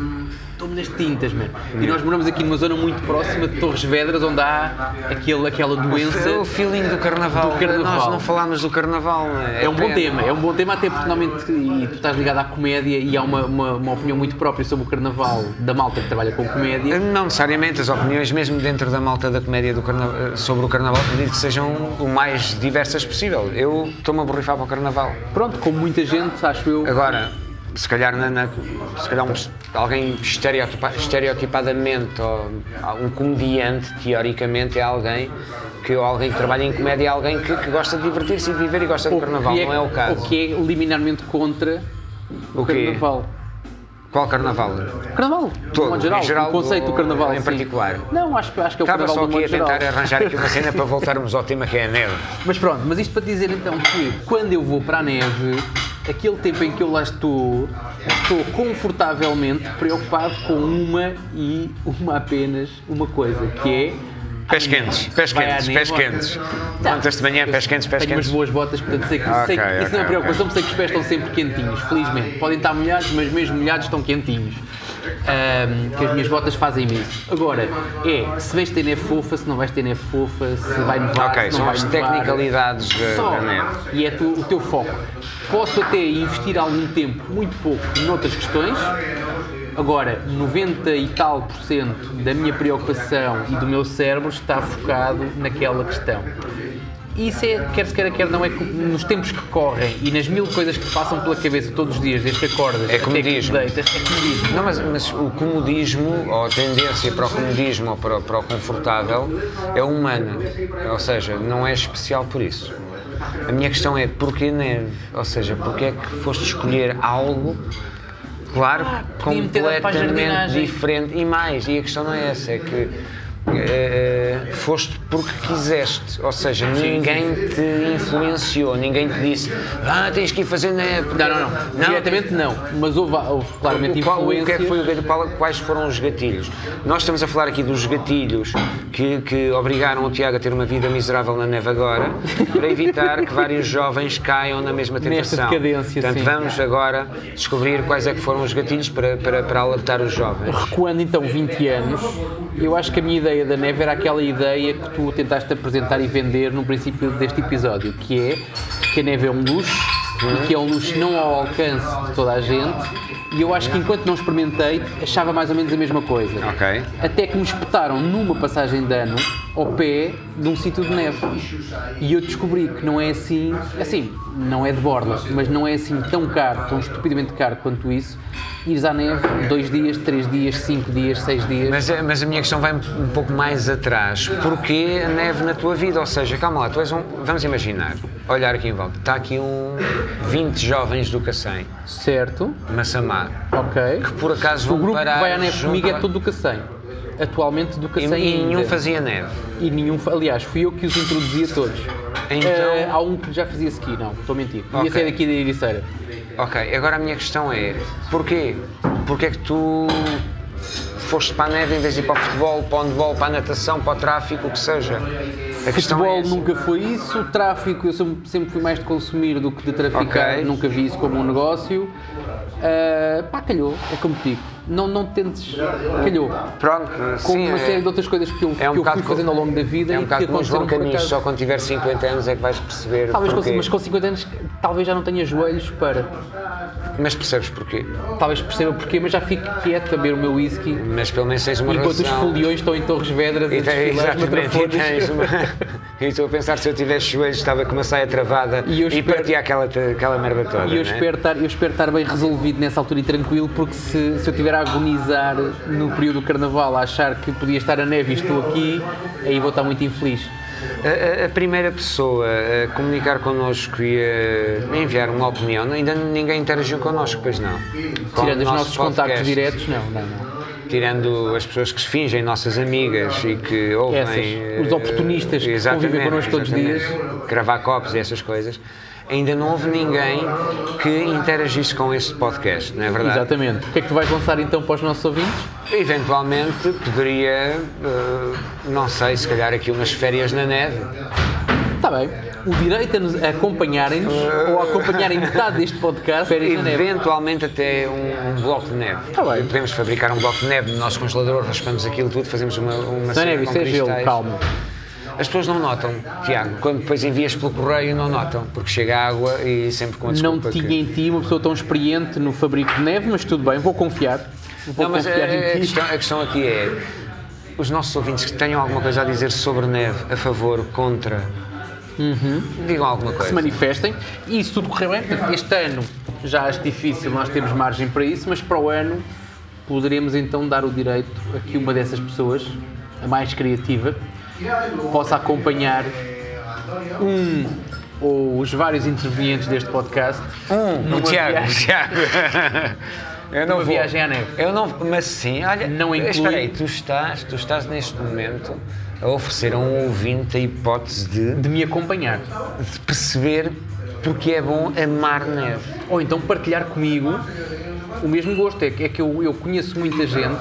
estou-me nas tintas, mano. E nós moramos aqui numa zona muito próxima de Torres Vedras, onde há aquele, aquela doença. O feeling do carnaval. Do carnaval. Nós não falámos do carnaval. não É um bom tema, é um bom tema até porque normalmente e tu estás ligado à comédia e há uma, uma, uma opinião muito própria sobre o carnaval da malta que trabalha com comédia. Não necessariamente, as opiniões, mesmo dentro da malta da comédia do carna- sobre o carnaval, acredito que sejam o mais diversas possível. Eu estou-me a borrifar para o carnaval. Pronto, como muita gente, acho eu. Agora, se calhar, na, na- se calhar um- alguém estereotipa- estereotipadamente, ou um comediante, teoricamente, é alguém que, ou alguém que trabalha em comédia, é alguém que, que gosta de divertir-se e de viver e gosta do carnaval, que não é o caso. O que é liminarmente contra o, O carnaval. Qual carnaval? Carnaval, Todo, modo geral, em geral, o conceito do carnaval. em sim. particular? Não, acho, que- acho que é o Estava carnaval só do aqui a tentar geral. arranjar aqui uma cena para voltarmos ao tema que é a neve. Mas pronto, mas isto para dizer então que quando eu vou para a neve, aquele tempo em que eu lá estou, estou confortavelmente preocupado com uma e uma apenas, uma coisa, que é. Pés quentes, pés à quentes, pés quentes. Tá. Levantas de manhã, pés quentes, pés Tenho umas quentes. boas botas, portanto sei que, Ok, sei que isso não é ok, preocupação, ok. sei que os pés estão sempre quentinhos, felizmente. Podem estar molhados, mas mesmo molhados estão quentinhos. Ahm, que as minhas botas fazem isso. Agora, é se vais ter neve fofa, se não vais ter neve fofa, se vai nevar, Ok, se não são vai as nevar. tecnicalidades da, Só. da neve. E é tu- o teu foco. Posso até investir algum tempo, muito pouco, noutras questões. Agora, 90 e tal por cento da minha preocupação e do meu cérebro está focado naquela questão. E isso é, quer se queira, quer não, é que nos tempos que correm e nas mil coisas que passam pela cabeça todos os dias, desde que acordas É até que comodismo. deitas, é comodismo. Não, mas, mas o comodismo, ou a tendência para o comodismo ou para, para o confortável, é humana. Ou seja, não é especial por isso. A minha questão é porquê neve? Ou seja, porquê é que foste escolher algo, claro, podia-me ter dado para a completamente diferente e mais. E a questão não é essa, é que eh, foste porque quiseste, ou seja, ninguém te influenciou, ninguém te disse, ah, tens que ir fazer porque-" Não, não, não. Diretamente não. Mas houve, houve claramente O qual- influência. O que é que foi? Qual- Quais foram os gatilhos? Nós estamos a falar aqui dos gatilhos que, que obrigaram o Tiago a ter uma vida miserável na neve agora, para evitar que vários jovens caiam na mesma Nesta tentação. decadência, Portanto, sim. vamos agora descobrir quais é que foram os gatilhos para, para, para alertar os jovens. Recuando então 20 anos, eu acho que a minha ideia da neve era aquela ideia que tu tentaste apresentar e vender no princípio deste episódio, que é que a neve é um luxo e que é um luxo não ao alcance de toda a gente. E eu acho que enquanto não experimentei, achava mais ou menos a mesma coisa. Ok. Até que me espetaram numa passagem de ano ao pé de um sítio de neve. E eu descobri que não é assim, assim, não é de borla, mas não é assim tão caro, tão estupidamente caro quanto isso, ires à neve dois dias, três dias, cinco dias, seis dias. Mas, a- mas a minha questão vai um pouco mais atrás. Porquê a neve na tua vida? Ou seja, calma lá, tu és um. Vamos imaginar, olhar aqui em volta. Está aqui um 20 jovens do Cacém, Certo, Massamá, ok. que por acaso O vão grupo que parar. vai à neve comigo é a- todo do Cacém. Atualmente do E, Cacém e nenhum ainda. fazia neve. E nenhum, aliás, fui eu que os introduzia todos. Então- Eh, há um que já fazia ski, não, estou a mentir. Ia Ok. sair daqui da Ericeira. Ok, agora a minha questão é: porquê? Porquê é que tu foste para a neve em vez de ir para o futebol, para o handball, para a natação, para o tráfico, o que seja? A questão Futebol é nunca foi isso, o tráfico eu sempre, fui mais de consumir do que de traficar, Ok. nunca vi isso como um negócio. Ah, pá, calhou, é como te digo, não, não tentes, calhou. Pronto, Com sim, uma é- série de outras coisas que eu, É um que eu fui fazendo ao longo da vida É um e bocado como o João acaso. só quando tiver 50 anos é que vais perceber Talvez porquê. consiga, mas com 50 anos talvez já não tenha joelhos para. Mas percebes porquê? Talvez perceba porquê, mas já fico quieto a beber o meu whisky Mas pelo menos tens uma enquanto os razão. foliões estão em Torres Vedras E desfilar os e uma... E estou a pensar se eu tivesse joelhos estava com uma saia travada E e, eu espero- partia aquela, aquela merda toda. E eu né? espero, estar, eu espero estar bem resolvido nessa altura e tranquilo, porque se, se eu estiver a agonizar no período do carnaval, a achar que podia estar a neve e estou aqui, aí vou estar muito infeliz. A, a- primeira pessoa a comunicar connosco e a enviar uma opinião, ainda ninguém interagiu connosco, pois não. Com Tirando os nosso nossos contactos diretos, não, não, não. Tirando as pessoas que se fingem nossas amigas e que ouvem. Essas, eh, os oportunistas que exatamente, convivem connosco todos os exatamente. Gravar copos e essas coisas. Ainda não houve ninguém que interagisse com este podcast, não é verdade? Exatamente. O que é que tu vais lançar então para os nossos ouvintes? Eventualmente poderia, eh, não sei, se calhar aqui umas férias na neve. Está bem. O direito a, nos- a acompanharem-nos ou a acompanharem metade deste podcast, férias na neve. Eventualmente até um, um bloco de neve. Tá bem. Podemos fabricar um bloco de neve no nosso congelador, raspamos aquilo tudo, fazemos uma, uma Não é neve, isso é gelo, cristais. As pessoas não notam, Tiago, quando depois envias pelo correio não notam, porque chega água e sempre com a Não tinha que... em ti uma pessoa tão experiente no fabrico de neve, mas tudo bem, vou confiar. Vou Não, mas a, confiar a em ti. questão, a questão aqui é, os nossos ouvintes que tenham alguma coisa a dizer sobre neve, a favor, contra, digam alguma se coisa. manifestem e se tudo correr bem, este ano já acho difícil, nós temos margem para isso, mas para o ano poderemos então dar o direito a que uma dessas pessoas, a mais criativa, possa acompanhar um ou os vários intervenientes deste podcast Tiago, o viagem- Tiago. Eu não Numa vou. viagem à neve. Eu não, mas sim, olha, Não inclui- espera aí, tu estás, tu estás neste momento a oferecer a um ouvinte a hipótese de, de me acompanhar. de perceber porque é bom amar neve. Ou então partilhar comigo o mesmo gosto. É que, é que eu, eu conheço muita gente.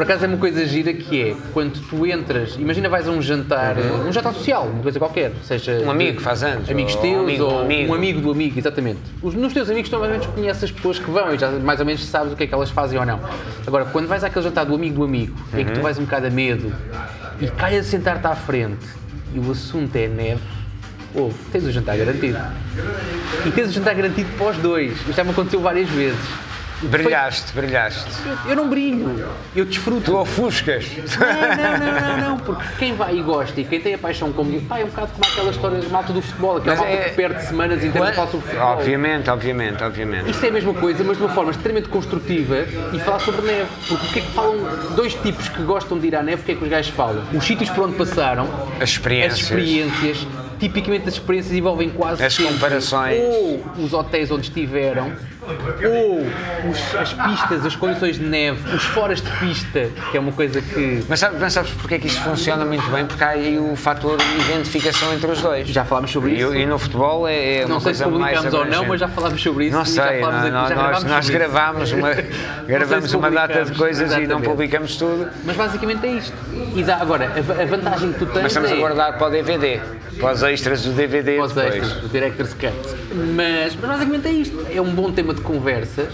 Por acaso é uma coisa gira que é quando tu entras, imagina vais a um jantar, um jantar social, uma coisa qualquer, seja Um amigo que faz anos, amigos ou teus um amigo ou amigo. um amigo do amigo, exatamente. Os, nos teus amigos tu mais ou menos conheces as pessoas que vão e já mais ou menos sabes o que é que elas fazem ou não. Agora, quando vais àquele jantar do amigo do amigo, em Uhum. que tu vais um bocado a medo e calhas a sentar-te à frente e o assunto é neve, ouve, tens o jantar garantido. E tens o jantar garantido para os dois. Isto já me aconteceu várias vezes. Brilhaste, brilhaste. Eu, eu não brilho, eu desfruto. Tu ofuscas. Não, não, não, não, não, porque quem vai e gosta e quem tem a paixão como eu, pá, é um bocado como aquela história da malta do futebol, aquela Mas malta é- que perde semanas inteiras falar sobre futebol. Obviamente, obviamente, obviamente. Isto é a mesma coisa, mas de uma forma extremamente construtiva e falar sobre neve. Porque o que é que falam dois tipos que gostam de ir à neve, o que é que os gajos falam? Os sítios por onde passaram, As experiências. as experiências, tipicamente as experiências envolvem quase As comparações. ou os hotéis onde estiveram ou os- as pistas, as condições de neve, os foras de pista, que é uma coisa que Mas sabes, mas sabes porque é que isso funciona muito bem? Porque há aí o fator de identificação entre os dois. já falámos sobre isso. E, e no futebol é, é não uma sei se coisa mais publicamos ou não, mas já falámos sobre isso. Não sei, não, aqui, não, nós, gravámos nós gravámos uma, gravamos se uma data de coisas e não exatamente. publicamos tudo. Mas basicamente é isto. E dá, agora, a, a vantagem que tu tens Mas estamos é... a guardar para o DVD, para os extras do DVD Para os depois. extras, o Director's Cut. Mas, mas basicamente é isto. É um bom tema de conversa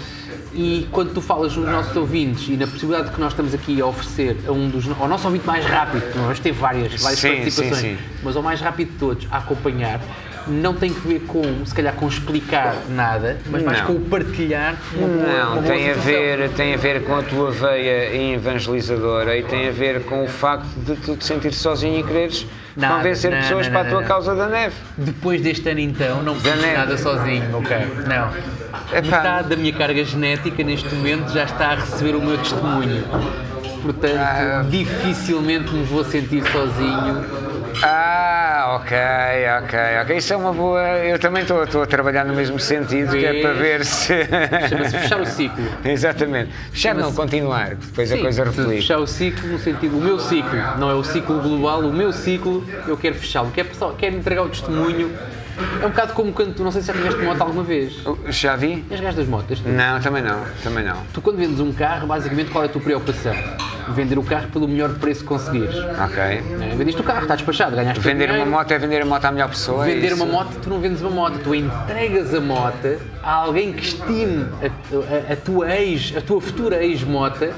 e quando tu falas nos nossos ouvintes e na possibilidade que nós estamos aqui a oferecer a um dos, ao nosso ouvinte mais rápido, nós teve várias, várias Sim, participações, sim, sim. mas ao mais rápido de todos a acompanhar, não tem que ver com, se calhar, com explicar nada, mas mais Não. com o partilhar uma boa, uma Não, boa tem a, ver, tem a ver com a tua veia evangelizadora e tem a ver com o facto de tu te sentir sozinho e quereres Nada, convencer não, pessoas não, para a tua causa da neve. Depois deste ano então, não fiz nada sozinho, meu caro. Não. Epá. Metade da minha carga genética neste momento já está a receber o meu testemunho. Portanto, Ah. dificilmente me vou sentir sozinho. Ah, ok, ok, ok. Isso é uma boa. Eu também estou, a trabalhar no mesmo sentido, que é Vês? para ver se. Chama-se fechar o ciclo. Exatamente. Fechar não, continuar, depois a Sim, coisa portanto, reflete. fechar o ciclo no sentido, o meu ciclo, não é o ciclo global, o meu ciclo, eu quero fechá-lo, quero, quero entregar o testemunho. É um bocado como quando tu, não sei se já tiveste moto alguma vez. Já vi? És gajo das motas? tu? Não, também não, também não. Tu quando vendes um carro, basicamente qual é a tua preocupação? Vender o carro pelo melhor preço que conseguires. Ok. É, vendeste o carro, está despachado, ganhaste Vender uma moto é vender a moto à melhor pessoa. é Vender uma moto, tu não vendes uma moto, tu entregas a moto a alguém que estime a, a- a tua ex, a tua futura ex-mota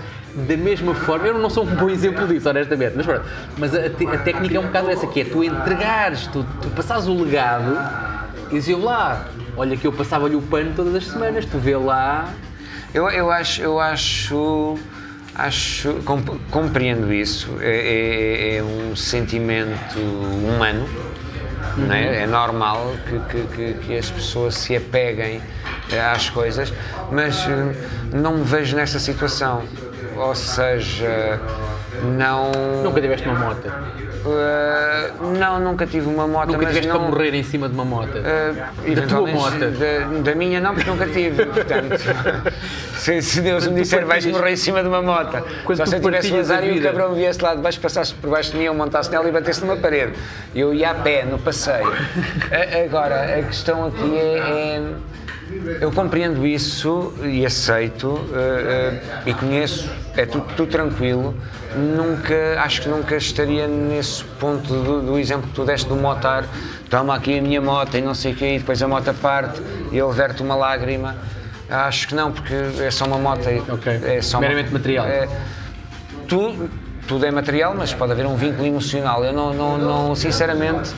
da mesma forma. Eu não sou um bom exemplo disso, honestamente, mas pronto. Mas a, a técnica é um bocado essa, que é tu entregares, tu, tu passares o legado e dizes lá, olha que eu passava-lhe o pano todas as semanas, tu vê lá. Eu, eu acho, eu acho, acho comp- compreendo isso. É, é- é um sentimento humano, não é? É normal que, que- que- as pessoas se apeguem às coisas, mas eh, não me vejo nessa situação. Ou seja, não. Nunca tiveste uma moto, eh, não, nunca tive uma moto, nunca mas tiveste não. para morrer em cima de uma moto. Uh, tua eventualmente, moto. Da, da minha não, porque nunca tive. Portanto, se, se Deus me Quando disser vais partilhas- morrer em cima de uma moto, Quando só se eu tivesse a azar e o cabrão viesse lá de baixo, passasse por baixo de mim, eu montasse nela e batesse numa parede. Eu ia a pé no passeio. Agora, a questão aqui é. é- eu compreendo isso e aceito uh, uh, e conheço, é tudo, tudo tranquilo. Nunca, acho que nunca estaria nesse ponto do, do exemplo que tu deste do motar. Toma aqui a minha moto e não sei o quê, e depois a moto parte e ele verte uma lágrima. Acho que não, porque é só uma moto. e- Ok. É só Meramente uma, material. é- tudo, tudo é material, mas pode haver um vínculo emocional. Eu não, não, não, sinceramente,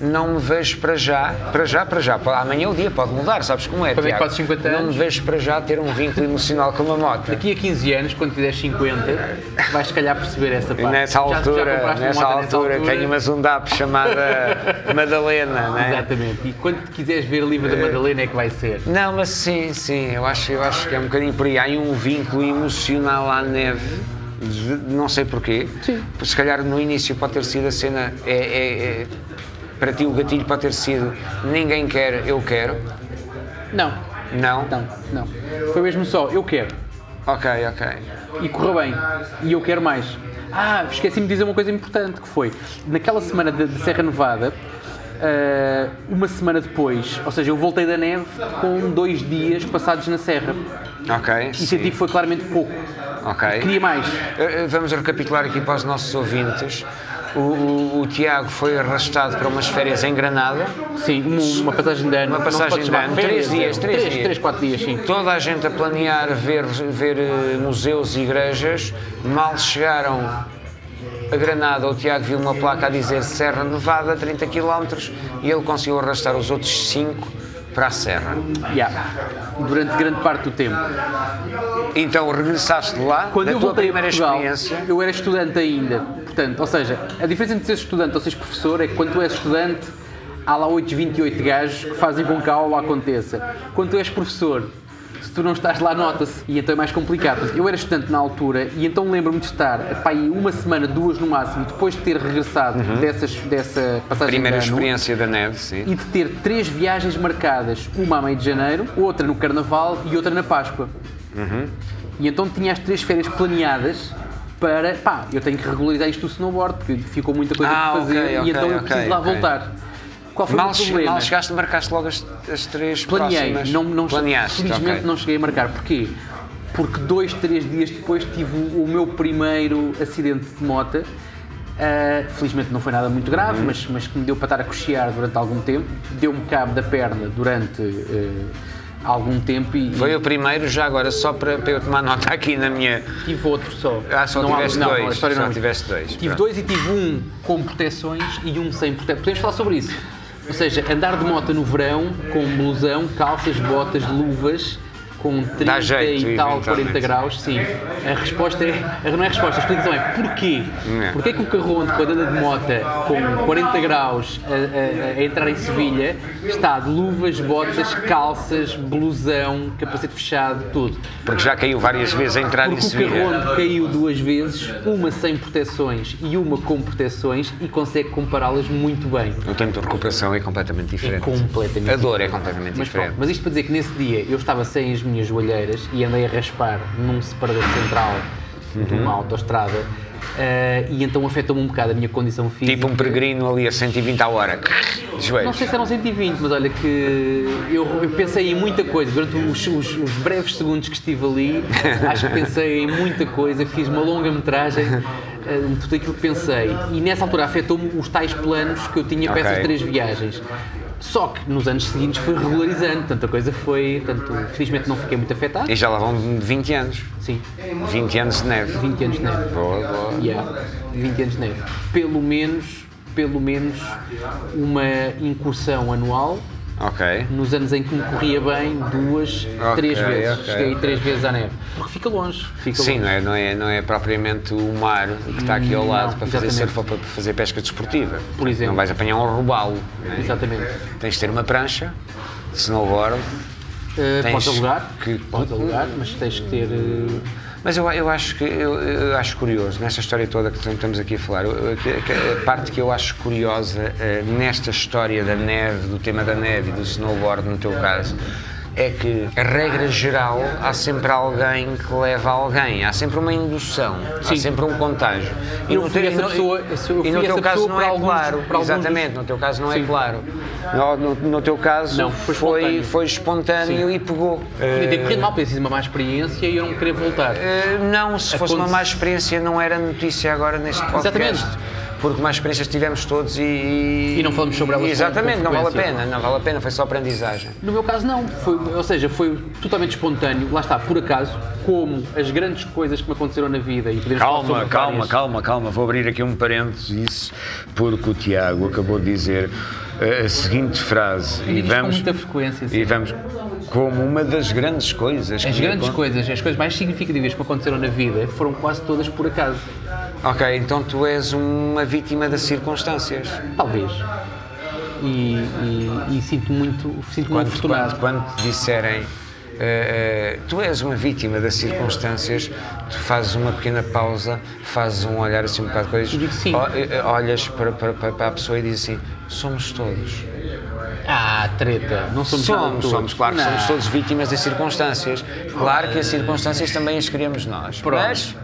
não me vejo para já, para já, para já. Amanhã o dia pode mudar, sabes como é? Tiago? fazes 50 Não anos? me vejo para já ter um vínculo emocional com uma moto. Daqui a 15 anos, quando fizeres 50, vais se calhar perceber essa E parte. nessa Já- já altura, compraste uma nessa altura, tenho uma Zundap chamada Madalena, não é? Exatamente. E quando te quiseres ver livre da Madalena é que vai ser. Não, mas sim, sim, eu acho, eu acho que é um bocadinho por aí. Há um vínculo emocional à neve, não sei porquê. Sim. Se calhar no início pode ter sido a cena, é, é- é- para ti o gatilho pode ter sido ninguém quer, eu quero. Não, Não? não, não. Foi mesmo só, eu quero. Ok, ok. E correu bem. E eu quero mais. Ah, esqueci-me de dizer uma coisa importante, que foi, naquela semana de, de Serra Nevada, ah, uma semana depois, ou seja, eu voltei da neve com dois dias passados na Serra. Ok, E senti que foi claramente pouco. Ok. Queria mais. Eh, Vamos recapitular aqui para os nossos ouvintes. O, o- o Tiago foi arrastado para umas férias em Granada. Sim, uma, passagem de ano. Uma passagem de ano, três dias, é. três três, dias. três, quatro dias, sim. Toda a gente a planear ver, ver eh, museus e igrejas. Mal chegaram a Granada, o Tiago viu uma placa a dizer Serra Nevada, 30 km, e ele conseguiu arrastar os outros 5 para a Serra. Yeah. Durante grande parte do tempo. Então regressaste de lá, Quando eu tua voltei a primeira Portugal, experiência. eu era estudante ainda. Portanto, ou seja, a diferença entre seres estudante ou seres professor é que quando tu és estudante, há lá 8, 28 gajos que fazem com que a aula aconteça. Quando tu és professor, se tu não estás lá, nota-se. E então é mais complicado. Eu era estudante na altura e então lembro-me de estar pá, aí uma semana, duas no máximo, depois de ter regressado dessas, dessa passagem Primeira de ano, experiência da neve, sim. e de ter três viagens marcadas, uma a meio de janeiro, outra no Carnaval e outra na Páscoa. E então tinha as três férias planeadas para, pá, eu tenho que regularizar isto do snowboard, porque ficou muita coisa Ah, para fazer ok, e ok, então eu preciso lá ok. voltar. Qual foi Mal, o problema? mal chegaste, marcaste logo as, as três Planeei, próximas. não, não, Planeaste, felizmente não cheguei a marcar. Porquê? Porque dois, três dias depois tive o, meu primeiro acidente de moto. Ah, felizmente não foi nada muito Uhum. grave, mas, mas que me deu para estar a cochear durante algum tempo. Deu-me cabo da perna durante ah, algum tempo e, Foi o primeiro, já agora, só para, para eu tomar nota aqui na minha. e tive outro só. Ah, só Não há- tiveste não, dois. a história só não é tiveste dois. Tive pronto. dois e tive um com proteções e um sem proteções. Podemos falar sobre isso. Ou seja, andar de moto no verão, com blusão, calças, botas, luvas, com 30 jeito, e tal, eventualmente. 40 graus, sim. A resposta é. Não é a resposta, a explicação é porquê? É. Porquê que o carronte, quando anda de moto com 40 graus a, a- a entrar em Sevilha, está de luvas, botas, calças, blusão, capacete fechado, tudo? Porque já caiu várias vezes a entrar em Porque o Sevilha. Carronte caiu duas vezes, uma sem proteções e uma com proteções e consegue compará-las muito bem. O tempo de recuperação é completamente diferente. completamente A dor é completamente Mas, diferente. pronto, mas isto para dizer que nesse dia eu estava sem as minhas joelheiras e andei a raspar num separador central de Uhum. uma autoestrada eh, e então afetou-me um bocado a minha condição física. Tipo um peregrino ali a 120 à hora. Não Joelhos. sei se eram 120, mas olha que eu, eu pensei em muita coisa. Durante os, os- os breves segundos que estive ali, acho que pensei em muita coisa, fiz uma longa metragem eh, de tudo aquilo que pensei. E nessa altura afetou-me os tais planos que eu tinha para essas três viagens. Só que nos anos seguintes foi regularizando, portanto a coisa foi. Portanto, felizmente não fiquei muito afetado. E já lá vão 20 anos. Sim, 20 anos de neve. 20 anos de neve. Boa, boa. Yeah, 20 anos de neve. Pelo menos, pelo menos uma incursão anual Ok. nos anos em que me corria bem, duas, três vezes. ok, Cheguei três vezes à neve. Porque fica longe. Fica Sim, longe. não é, não, é, não é propriamente o mar que está aqui ao Não, lado para fazer exatamente. surf ou para fazer pesca desportiva. Por exemplo. Não vais apanhar um robalo. não é? Exatamente. Tens de ter uma prancha, snowboard. Uh, podes alugar, que- podes alugar, mas tens que ter. uh, Mas eu, eu acho que eu, eu acho curioso nesta história toda que estamos aqui a falar. eu- que a parte que eu acho curiosa eh, nesta história da neve, do tema da neve e do snowboard, no teu caso, é que a regra geral há sempre alguém que leva alguém, há sempre uma indução, há Sim. sempre um contágio. Eu no fui essa pessoa- eu e no teu caso não é alguns- claro. para alguns- Exatamente, no teu caso não é Sim. claro. No, no- no teu caso Não, foi foi, espontâneo. foi espontâneo e pegou. Podia ter corrido mal, podia sido uma má experiência e eu não querer voltar. Uh, não, se fosse uma má experiência não era notícia agora neste podcast. Exatamente. Porque más experiências tivemos todos e... E não falamos sobre elas Exatamente, não vale a pena, não vale a pena, foi só aprendizagem. No meu caso, não. Foi, ou seja, foi totalmente espontâneo. Lá está, por acaso, como as grandes coisas que me aconteceram na vida. E podemos falar Calma, calma, várias. calma, calma. Vou abrir aqui um parênteses porque o Tiago acabou de dizer eh, a seguinte frase e isto com vamos muita frequência. sim. e vamos como uma das grandes coisas. que As grandes coisas, as coisas mais significativas que me aconteceram na vida foram quase todas por acaso. Ok, então tu és uma vítima das circunstâncias. Talvez. E, e, e sinto muito, sinto muito Quando, afortunado. quando, quando te disserem eh, tu és uma vítima das circunstâncias, tu fazes uma pequena pausa, fazes um olhar assim um bocado de coisas, digo sim. eh, olhas para, para, para a pessoa e dizes assim, somos todos. Ah, treta. Não somos, Somos, todos. somos, claro que Não. somos todos vítimas das circunstâncias. Claro que as circunstâncias também as criamos nós. Pronto. Mas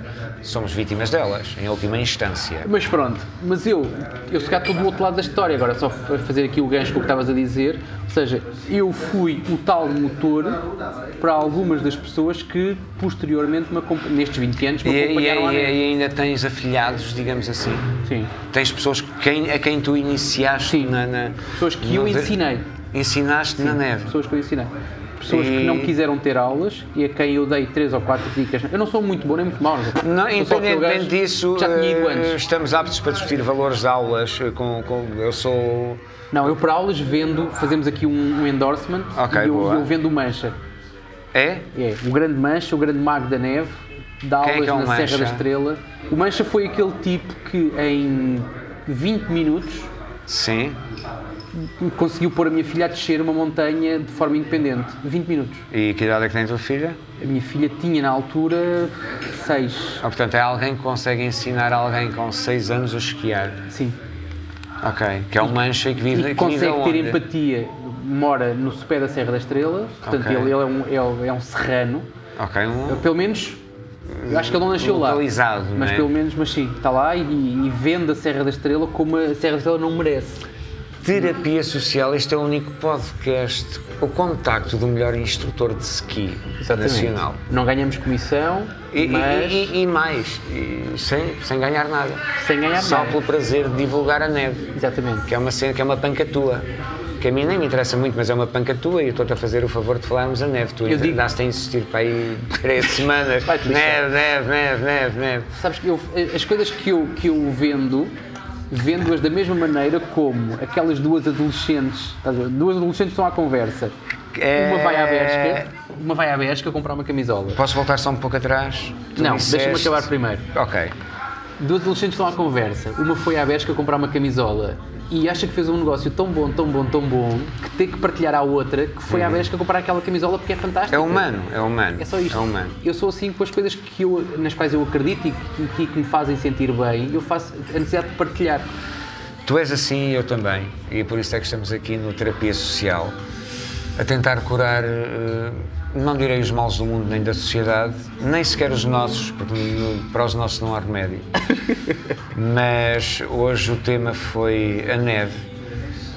somos vítimas delas, em última instância. Mas pronto, mas eu, eu se calhar estou do outro lado da história, agora só fa- fazer aqui o gancho com o que estavas a dizer, ou seja, eu fui o tal motor para algumas das pessoas que posteriormente, nestes 20 anos, E, me e- acompanharam e- neve. e ainda tens afilhados, digamos assim. Sim, Tens pessoas que quem, a quem tu iniciaste Sim. na, na- pessoas que eu ensinei, Ensinaste na neve. pessoas que eu ensinei. Pessoas que não quiseram ter aulas e a quem eu dei 3 ou 4 dicas. Eu não sou muito bom nem muito mau. Não, aquele independentemente disso, eh, estamos aptos para discutir valores de aulas. eh, Com, com- eu sou. Não, eu para aulas vendo, fazemos aqui um, um endorsement Ok, e eu, eu vendo o Mancha. É? É, o grande Mancha, o grande mago da neve, dá Quem é aulas é o na Serra Mancha? da Estrela. O Mancha foi aquele tipo que em 20 minutos Sim. Conseguiu pôr a minha filha a descer uma montanha de forma independente. 20 minutos. E que idade é que tem a tua filha? A minha filha tinha na altura 6. Ah, portanto, é alguém que consegue ensinar alguém com 6 anos a esquiar. Sim. Ok. Que é um mancha e que vive, E que vive consegue ter aonde? empatia. Mora no sopé da Serra da Estrela, portanto Ok. ele, ele é, um, é, é um serrano. Ok, um Pelo menos, eu acho que ele não nasceu lá. Mas não é? pelo menos, mas sim, está lá e, e vende a Serra da Estrela como a Serra da Estrela não merece. Terapia Social, este é o único podcast, o contacto do melhor instrutor de ski nacional. Não ganhamos comissão, E, mas e- e mais, e sem, sem ganhar nada. sem ganhar Só nada. pelo prazer de divulgar a neve. Exatamente. Que é uma cena, que é uma panca tua. Que a mim nem me interessa muito, mas é uma panca tua e eu estou-te a fazer o favor de falarmos a neve. Tu andaste a insistir para aí três semanas. Neve, neve, neve, neve, neve. Sabes que eu, as coisas que eu, que eu vendo, vendo-as da mesma maneira como aquelas duas adolescentes, duas adolescentes estão à conversa. É- Uma vai à Besca, uma vai à Besca comprar uma camisola. Posso voltar só um pouco atrás? Tu Não, disseste- deixa-me acabar primeiro. Ok. Duas adolescentes estão à conversa. Uma foi à Besca comprar uma camisola e acha que fez um negócio tão bom, tão bom, tão bom, que tem que partilhar à outra que foi à Besca comprar aquela camisola porque é fantástica. É humano, é humano. É só isto. É humano. Eu sou assim com as coisas que eu, nas quais eu acredito e que, que me fazem sentir bem, eu faço a necessidade de partilhar. Tu és assim e eu também. E por isso é que estamos aqui no Terapia Social a tentar curar, eh, não direi os males do mundo nem da sociedade, nem sequer os nossos, porque para os nossos não há remédio. Mas hoje o tema foi a neve.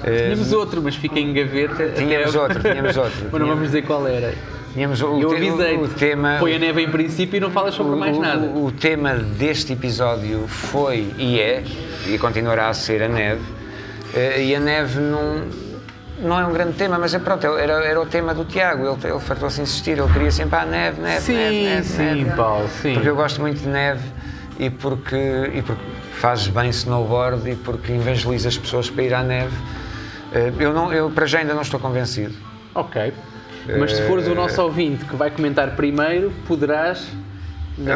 Tínhamos outro, mas fica em gaveta. Tínhamos até- outro, tínhamos outro. Mas não vamos dizer qual era. Tínhamos o, Eu avisei. o tema. Põe a neve em princípio e não falas sobre mais o- nada. O, o tema deste episódio foi e é, e continuará a ser a neve. Eh, E a neve não, não é um grande tema, mas é pronto, era, era o tema do Tiago. Ele, ele fartou-se insistir, ele queria sempre a neve, neve, Sim, neve, neve, sim, neve. Paulo, sim. Porque eu gosto muito de neve e porque, e porque fazes bem snowboard e porque evangelizas as pessoas para ir à neve. Eh, Eu, não, eu para já ainda não estou convencido. Ok. Mas se fores o nosso ouvinte que vai comentar primeiro, poderás.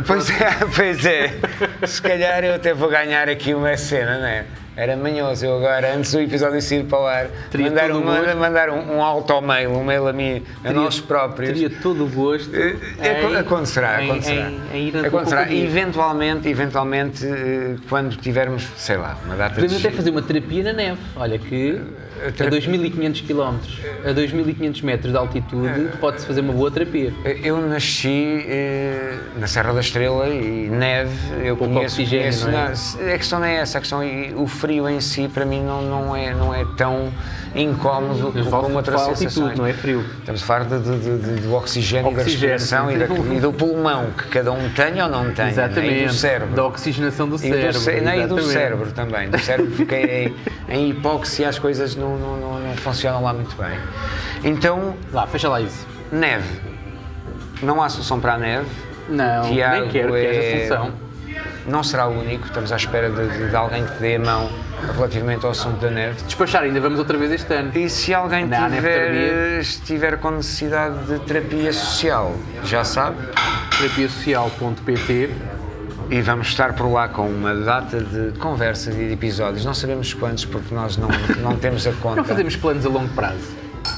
Pois é, pois é. Se calhar eu até vou ganhar aqui uma cena, não é? Era manhoso eu agora, antes do episódio sair para o ar, Teria mandar, um, gosto. mandar um, um auto-mail, um mail a mim, a Teria- nós próprios. Teria todo o gosto. É, em- acontecerá, em- acontecerá. em- acontecerá. companhia. Eventualmente, eventualmente, eh, quando tivermos, sei lá, uma data Podemos de... até fazer uma terapia na neve. Olha que a terapia- 2500 km, a 2500 metros de altitude, pode-se fazer uma boa terapia. Eu nasci eh, na Serra da Estrela e neve, eu Pouco conheço, oxigênio, conheço não é? não, a questão não é essa, a questão é o frio em si para mim não, não, é, não é tão incómodo Mas como outras altitude, sensações. não é frio. Estamos a falar de, de, de- de- do oxigênio, e da Oxigênio, respiração e, da- e do pulmão que cada um tem ou não tem, Exatamente. e do cérebro. Da oxigenação do E do, cérebro. cé- não, e do cérebro também. Do cérebro, porque em, em hipóxia as coisas não, não, não, não funcionam lá muito bem. Então, Lá, fecha lá isso. Neve. Não há solução para a neve. Não, Tiago nem quero que haja é- solução. Não será o único. Estamos à espera de, de- de alguém que dê a mão relativamente ao assunto da neve. Despachar, ainda vamos outra vez este ano. E se alguém Na tiver, estiver com necessidade de terapia social, já sabe. terapiasocial.pt E vamos estar por lá com uma data de conversas e de episódios. Não sabemos quantos, porque nós não, não temos a conta. Não fazemos planos a longo prazo.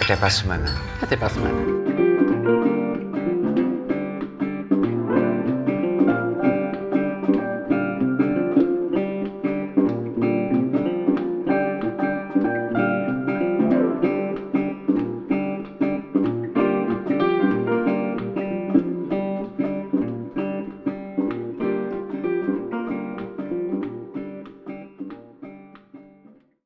Até para a semana. Até para a semana.